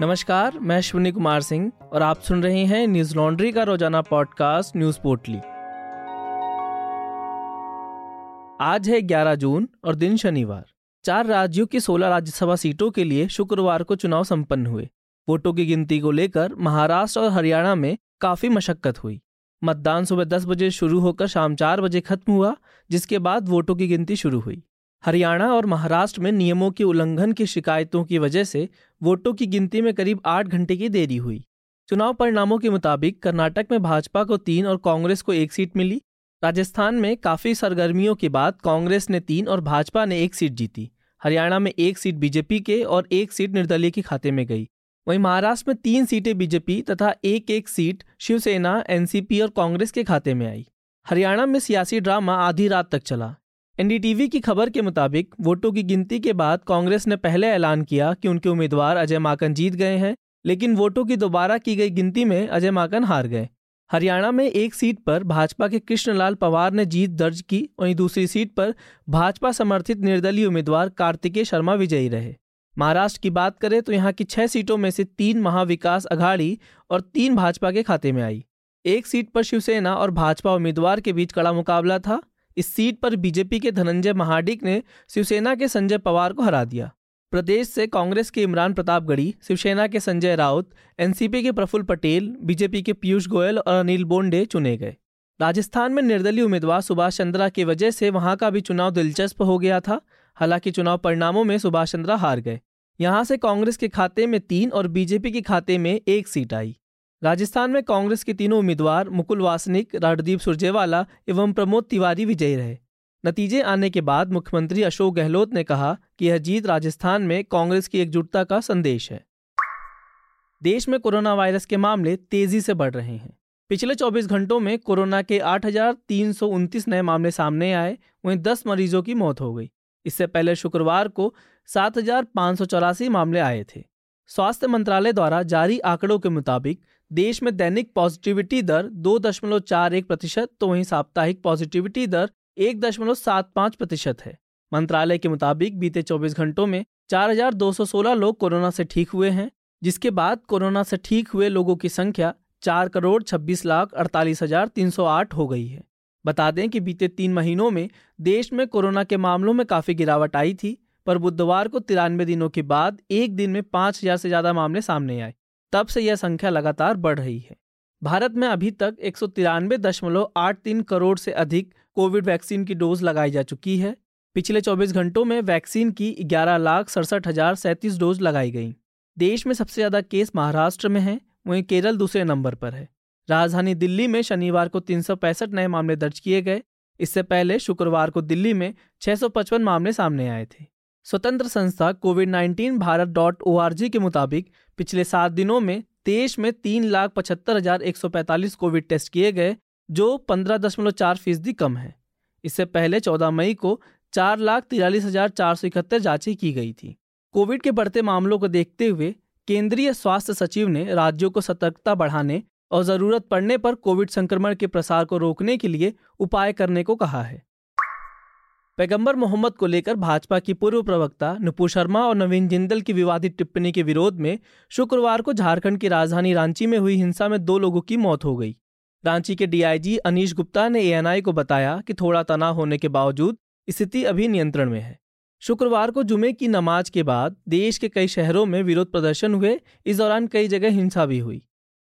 नमस्कार, मैं अश्विनी कुमार सिंह और आप सुन रहे हैं न्यूज़ लॉन्ड्री का रोज़ाना पॉडकास्ट न्यूज़ पोर्टली। आज है 11 जून और दिन शनिवार। चार राज्यों की 16 राज्यसभा सीटों के लिए शुक्रवार को चुनाव संपन्न हुए। वोटों की गिनती को लेकर महाराष्ट्र और हरियाणा में काफ़ी मशक्कत हुई। मतदान सुबह 10 बजे शुरू होकर शाम चार बजे खत्म हुआ, जिसके बाद वोटों की गिनती शुरू हुई। हरियाणा और महाराष्ट्र में नियमों के उल्लंघन की शिकायतों की वजह से वोटों की गिनती में करीब आठ घंटे की देरी हुई। चुनाव परिणामों के मुताबिक कर्नाटक में भाजपा को तीन और कांग्रेस को एक सीट मिली। राजस्थान में काफ़ी सरगर्मियों के बाद कांग्रेस ने तीन और भाजपा ने एक सीट जीती। हरियाणा में एक सीट बीजेपी के और एक सीट निर्दलीय के खाते में गई। वहीं महाराष्ट्र में तीन सीटें बीजेपी तथा एक एक सीट शिवसेना, एनसीपी और कांग्रेस के खाते में आई। हरियाणा में सियासी ड्रामा आधी रात तक चला। एनडीटीवी की खबर के मुताबिक वोटों की गिनती के बाद कांग्रेस ने पहले ऐलान किया कि उनके उम्मीदवार अजय माकन जीत गए हैं, लेकिन वोटों की दोबारा की गई गिनती में अजय माकन हार गए। हरियाणा में एक सीट पर भाजपा के कृष्णलाल पवार ने जीत दर्ज की, वहीं दूसरी सीट पर भाजपा समर्थित निर्दलीय उम्मीदवार कार्तिकेय शर्मा विजयी रहे। महाराष्ट्र की बात करें तो यहाँ की छह सीटों में से तीन महाविकास अघाड़ी और तीन भाजपा के खाते में आई। एक सीट पर शिवसेना और भाजपा उम्मीदवार के बीच कड़ा मुकाबला था। इस सीट पर बीजेपी के धनंजय महाडिक ने शिवसेना के संजय पवार को हरा दिया। प्रदेश से कांग्रेस के इमरान प्रतापगढ़ी, शिवसेना के संजय राउत, एनसीपी के प्रफुल्ल पटेल, बीजेपी के पीयूष गोयल और अनिल बोंडे चुने गए। राजस्थान में निर्दलीय उम्मीदवार सुभाष चंद्रा की वजह से वहाँ का भी चुनाव दिलचस्प हो गया था, हालाँकि चुनाव परिणामों में सुभाष चंद्रा हार गए। यहाँ से कांग्रेस के खाते में तीन और बीजेपी के खाते में एक सीट आई। राजस्थान में कांग्रेस के तीनों उम्मीदवार, मुकुल वासनिक रणदीप सुरजेवाला एवं प्रमोद तिवारी विजयी रहे। नतीजे आने के बाद मुख्यमंत्री अशोक गहलोत ने कहा कि यह जीत राजस्थान में कांग्रेस की एकजुटता का संदेश है। देश में कोरोना वायरस के मामले तेज़ी से बढ़ रहे हैं। पिछले 24 घंटों में कोरोना के आठ नए मामले सामने आए, वहीं 10 मरीजों की मौत हो गई। इससे पहले शुक्रवार को सात मामले आए थे। स्वास्थ्य मंत्रालय द्वारा जारी आंकड़ों के मुताबिक देश में दैनिक पॉजिटिविटी दर दो दशमलव चार एक प्रतिशत तो वहीं साप्ताहिक पॉजिटिविटी दर एक दशमलव सात पाँच प्रतिशत है। मंत्रालय के मुताबिक बीते 24 घंटों में 4,216 लोग कोरोना से ठीक हुए हैं जिसके बाद कोरोना से ठीक हुए लोगों की संख्या चार करोड़ छब्बीस लाख अड़तालीस हज़ार तीन सौ आठ हो गई है। बता दें कि बीते तीन महीनों में देश में कोरोना के मामलों में काफ़ी गिरावट आई थी पर बुधवार को तिरानवे दिनों के बाद एक दिन में पाँच हज़ार से ज़्यादा मामले सामने आए। तब से यह संख्या लगातार बढ़ रही है। भारत में अभी तक एक करोड़ से अधिक कोविड वैक्सीन की डोज लगाई जा चुकी है। पिछले 24 घंटों में वैक्सीन की ग्यारह लाख सड़सठ हज़ार सैंतीस डोज लगाई गई। देश में सबसे ज़्यादा केस महाराष्ट्र में है, वहीं केरल दूसरे नंबर पर है। राजधानी दिल्ली में शनिवार को तीन सौ पैंसठ नए मामले दर्ज किए गए। इससे पहले शुक्रवार को दिल्ली में छह सौ पचपन मामले सामने आए थे। स्वतंत्र संस्था Covid 19 Bharat dot O K मुताबिक पिछले सात दिनों में देश में तीन लाख पचहत्तर हज़ार एक सौ पैंतालीस कोविड टेस्ट किए गए, जो पंद्रह दशमलव चार फ़ीसदी कम है। इससे पहले चौदह मई को चार लाख तिरालीस हज़ार चार सौ इकहत्तर जांचें की गई थी। कोविड के बढ़ते मामलों को देखते हुए केंद्रीय स्वास्थ्य सचिव ने राज्यों को सतर्कता बढ़ाने और ज़रूरत पड़ने पर कोविड संक्रमण के प्रसार को रोकने के लिए उपाय करने को कहा है। पैगंबर मोहम्मद को लेकर भाजपा की पूर्व प्रवक्ता नुपुर शर्मा और नवीन जिंदल की विवादित टिप्पणी के विरोध में शुक्रवार को झारखंड की राजधानी रांची में हुई हिंसा में दो लोगों की मौत हो गई। रांची के डीआईजी अनीश गुप्ता ने एएनआई को बताया कि थोड़ा तनाव होने के बावजूद स्थिति अभी नियंत्रण में है। शुक्रवार को जुमे की नमाज़ के बाद देश के कई शहरों में विरोध प्रदर्शन हुए, इस दौरान कई जगह हिंसा भी हुई।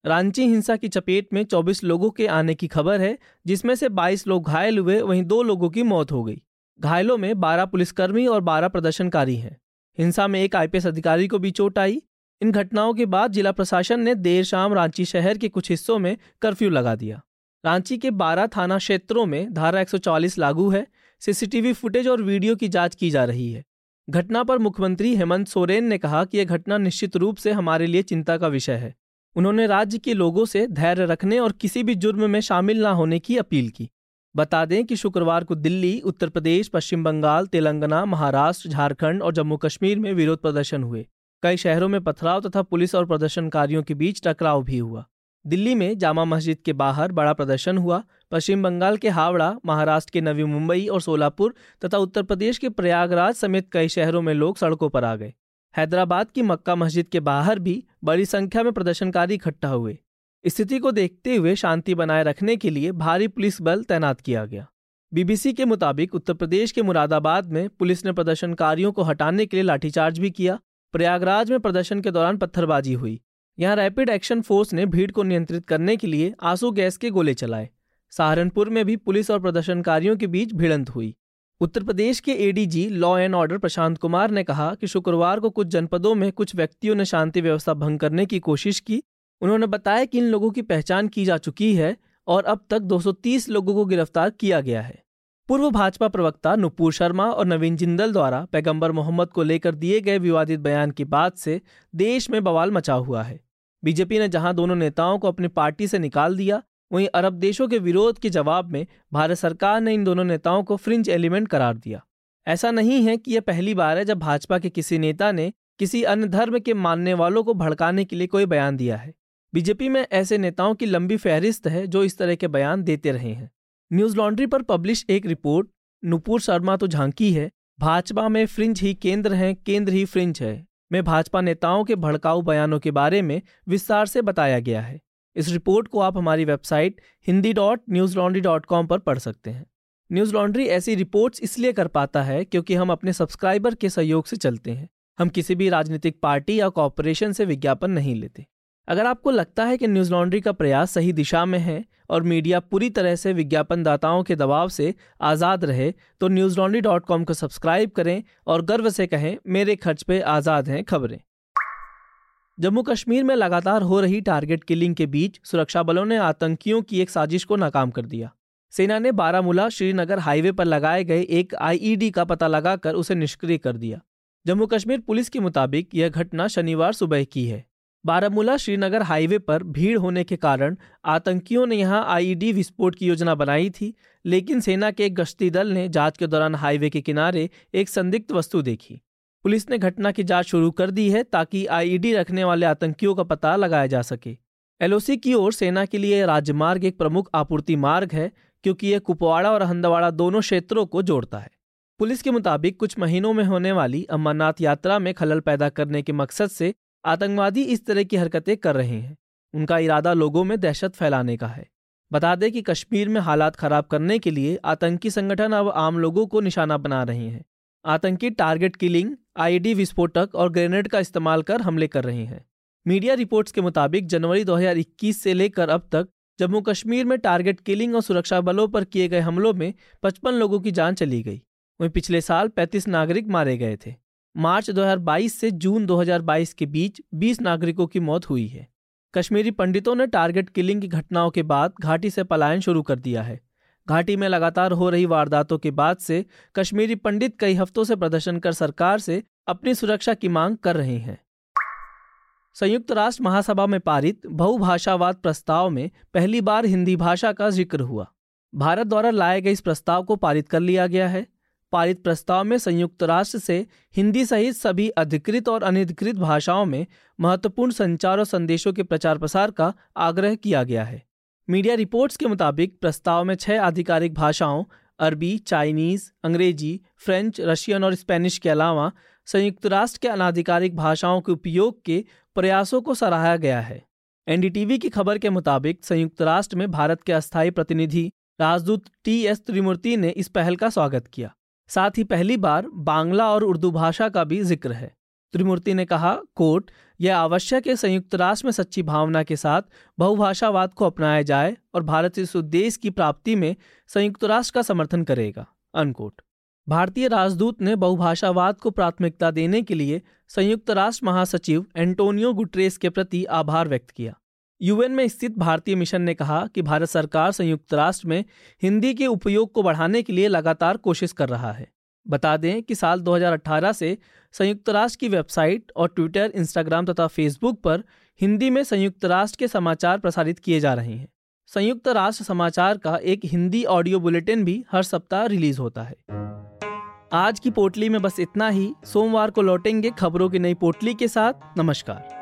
रांची हिंसा की चपेट में 24 लोगों के आने की खबर है, जिसमें से 22 लोग घायल हुए, वहीं दो लोगों की मौत हो गई। घायलों में बारह पुलिसकर्मी और बारह प्रदर्शनकारी हैं। हिंसा में एक आईपीएस अधिकारी को भी चोट आई। इन घटनाओं के बाद जिला प्रशासन ने देर शाम रांची शहर के कुछ हिस्सों में कर्फ्यू लगा दिया। रांची के 12 थाना क्षेत्रों में धारा 144 लागू है। सीसीटीवी फुटेज और वीडियो की जाँच की जा रही है। घटना पर मुख्यमंत्री हेमंत सोरेन ने कहा कि यह घटना निश्चित रूप से हमारे लिए चिंता का विषय है। उन्होंने राज्य के लोगों से धैर्य रखने और किसी भी जुर्म में शामिल न होने की अपील की। बता दें कि शुक्रवार को दिल्ली, उत्तर प्रदेश, पश्चिम बंगाल, तेलंगाना, महाराष्ट्र, झारखंड और जम्मू कश्मीर में विरोध प्रदर्शन हुए। कई शहरों में पथराव तथा पुलिस और प्रदर्शनकारियों के बीच टकराव भी हुआ। दिल्ली में जामा मस्जिद के बाहर बड़ा प्रदर्शन हुआ। पश्चिम बंगाल के हावड़ा, महाराष्ट्र के नवी मुंबई और सोलापुर तथा उत्तर प्रदेश के प्रयागराज समेत कई शहरों में लोग सड़कों पर आ गए। हैदराबाद की मक्का मस्जिद के बाहर भी बड़ी संख्या में प्रदर्शनकारी इकट्ठा हुए। स्थिति को देखते हुए शांति बनाए रखने के लिए भारी पुलिस बल तैनात किया गया। बीबीसी के मुताबिक उत्तर प्रदेश के मुरादाबाद में पुलिस ने प्रदर्शनकारियों को हटाने के लिए लाठीचार्ज भी किया। प्रयागराज में प्रदर्शन के दौरान पत्थरबाजी हुई। यहाँ रैपिड एक्शन फोर्स ने भीड़ को नियंत्रित करने के लिए आँसू गैस के गोले चलाए। सहारनपुर में भी पुलिस और प्रदर्शनकारियों के बीच भिड़ंत हुई। उत्तर प्रदेश के ADG law and order Prashant Kumar ने कहा कि शुक्रवार को कुछ जनपदों में कुछ व्यक्तियों ने शांति व्यवस्था भंग करने की कोशिश की। उन्होंने बताया कि इन लोगों की पहचान की जा चुकी है और अब तक 230 लोगों को गिरफ़्तार किया गया है। पूर्व भाजपा प्रवक्ता नुपुर शर्मा और नवीन जिंदल द्वारा पैगंबर मोहम्मद को लेकर दिए गए विवादित बयान के बाद से देश में बवाल मचा हुआ है। बीजेपी ने जहाँ दोनों नेताओं को अपनी पार्टी से निकाल दिया, वहीं अरब देशों के विरोध के जवाब में भारत सरकार ने इन दोनों नेताओं को फ्रिंज एलिमेंट करार दिया। ऐसा नहीं है कि यह पहली बार है जब भाजपा के किसी नेता ने किसी अन्य धर्म के मानने वालों को भड़काने के लिए कोई बयान दिया है। बीजेपी में ऐसे नेताओं की लंबी फहरिस्त है जो इस तरह के बयान देते रहे हैं। न्यूज़ लॉन्ड्री पर पब्लिश एक रिपोर्ट, नुपुर शर्मा तो झांकी है, भाजपा में फ्रिंज ही केंद्र है, केंद्र ही फ्रिंज है। में भाजपा नेताओं के भड़काऊ बयानों के बारे में विस्तार से बताया गया है। इस रिपोर्ट को आप हमारी website Hindi dot Newslaundry dot com पर पढ़ सकते हैं। न्यूज़ लॉन्ड्री ऐसी रिपोर्ट्स इसलिए कर पाता है क्योंकि हम अपने सब्सक्राइबर के सहयोग से चलते हैं। हम किसी भी राजनीतिक पार्टी या कॉरपोरेशन से विज्ञापन नहीं लेते। अगर आपको लगता है कि न्यूज़ लॉन्ड्री का प्रयास सही दिशा में है और मीडिया पूरी तरह से विज्ञापनदाताओं के दबाव से आज़ाद रहे तो न्यूज़ लॉन्ड्री डॉट कॉम को सब्सक्राइब करें और गर्व से कहें, मेरे खर्च पे आज़ाद हैं खबरें। जम्मू कश्मीर में लगातार हो रही टारगेट किलिंग के बीच सुरक्षा बलों ने आतंकियों की एक साजिश को नाकाम कर दिया। सेना ने बारामूला श्रीनगर हाईवे पर लगाए गए एक आईईडी का पता लगाकर उसे निष्क्रिय कर दिया। जम्मू कश्मीर पुलिस के मुताबिक यह घटना शनिवार सुबह की है। बारामूला श्रीनगर हाईवे पर भीड़ होने के कारण आतंकियों ने यहाँ आईईडी विस्फोट की योजना बनाई थी, लेकिन सेना के एक गश्ती दल ने जाँच के दौरान हाईवे के किनारे एक संदिग्ध वस्तु देखी। पुलिस ने घटना की जाँच शुरू कर दी है ताकि आईईडी रखने वाले आतंकियों का पता लगाया जा सके। एलओसी की ओर सेना के लिए राजमार्ग एक प्रमुख आपूर्ति मार्ग है, क्योंकि यह कुपवाड़ा और हंदवाड़ा दोनों क्षेत्रों को जोड़ता है। पुलिस के मुताबिक कुछ महीनों में होने वाली अमरनाथ यात्रा में खलल पैदा करने के मकसद से आतंकवादी इस तरह की हरकतें कर रहे हैं। उनका इरादा लोगों में दहशत फैलाने का है। बता दें कि कश्मीर में हालात खराब करने के लिए आतंकी संगठन अब आम लोगों को निशाना बना रहे हैं। आतंकी टारगेट किलिंग आईडी विस्फोटक और ग्रेनेड का इस्तेमाल कर हमले कर रहे हैं। मीडिया रिपोर्ट्स के मुताबिक जनवरी 2021 से लेकर अब तक जम्मू कश्मीर में टारगेट किलिंग और सुरक्षा बलों पर किए गए हमलों में 55 लोगों की जान चली गई। वहीं पिछले साल 35 नागरिक मारे गए थे। मार्च 2022 से जून 2022 के बीच 20 नागरिकों की मौत हुई है। कश्मीरी पंडितों ने टारगेट किलिंग की घटनाओं के बाद घाटी से पलायन शुरू कर दिया है। घाटी में लगातार हो रही वारदातों के बाद से कश्मीरी पंडित कई हफ्तों से प्रदर्शन कर सरकार से अपनी सुरक्षा की मांग कर रहे हैं। संयुक्त राष्ट्र महासभा में पारित बहुभाषावाद प्रस्ताव में पहली बार हिंदी भाषा का ज़िक्र हुआ। भारत द्वारा लाए गए इस प्रस्ताव को पारित कर लिया गया है। पारित प्रस्ताव में संयुक्त राष्ट्र से हिंदी सहित सभी अधिकृत और अनधिकृत भाषाओं में महत्वपूर्ण संचार और संदेशों के प्रचार प्रसार का आग्रह किया गया है। मीडिया रिपोर्ट्स के मुताबिक प्रस्ताव में छह आधिकारिक भाषाओं, अरबी, चाइनीज़, अंग्रेज़ी, फ्रेंच, रशियन और स्पेनिश के अलावा संयुक्त राष्ट्र के अनाधिकारिक भाषाओं के उपयोग के प्रयासों को सराहा गया है। एनडीटीवी की खबर के मुताबिक संयुक्त राष्ट्र में भारत के अस्थायी प्रतिनिधि राजदूत टी एस त्रिमूर्ति ने इस पहल का स्वागत किया। साथ ही पहली बार बांग्ला और उर्दू भाषा का भी ज़िक्र है। त्रिमूर्ति ने कहा, कोर्ट, यह आवश्यक है संयुक्त राष्ट्र में सच्ची भावना के साथ बहुभाषावाद को अपनाया जाए और भारत इस उद्देश्य की प्राप्ति में संयुक्त राष्ट्र का समर्थन करेगा। अनकोट। भारतीय राजदूत ने बहुभाषावाद को प्राथमिकता देने के लिए संयुक्त राष्ट्र महासचिव एंटोनियो गुट्रेस के प्रति आभार व्यक्त किया। यूएन में स्थित भारतीय मिशन ने कहा कि भारत सरकार संयुक्त राष्ट्र में हिंदी के उपयोग को बढ़ाने के लिए लगातार कोशिश कर रहा है। बता दें कि साल 2018 से संयुक्त राष्ट्र की वेबसाइट और ट्विटर, इंस्टाग्राम तथा फेसबुक पर हिंदी में संयुक्त राष्ट्र के समाचार प्रसारित किए जा रहे हैं। संयुक्त राष्ट्र समाचार का एक हिंदी ऑडियो बुलेटिन भी हर सप्ताह रिलीज़ होता है। आज की पोटली में बस इतना ही। सोमवार को लौटेंगे खबरों की नई पोटली के साथ। नमस्कार।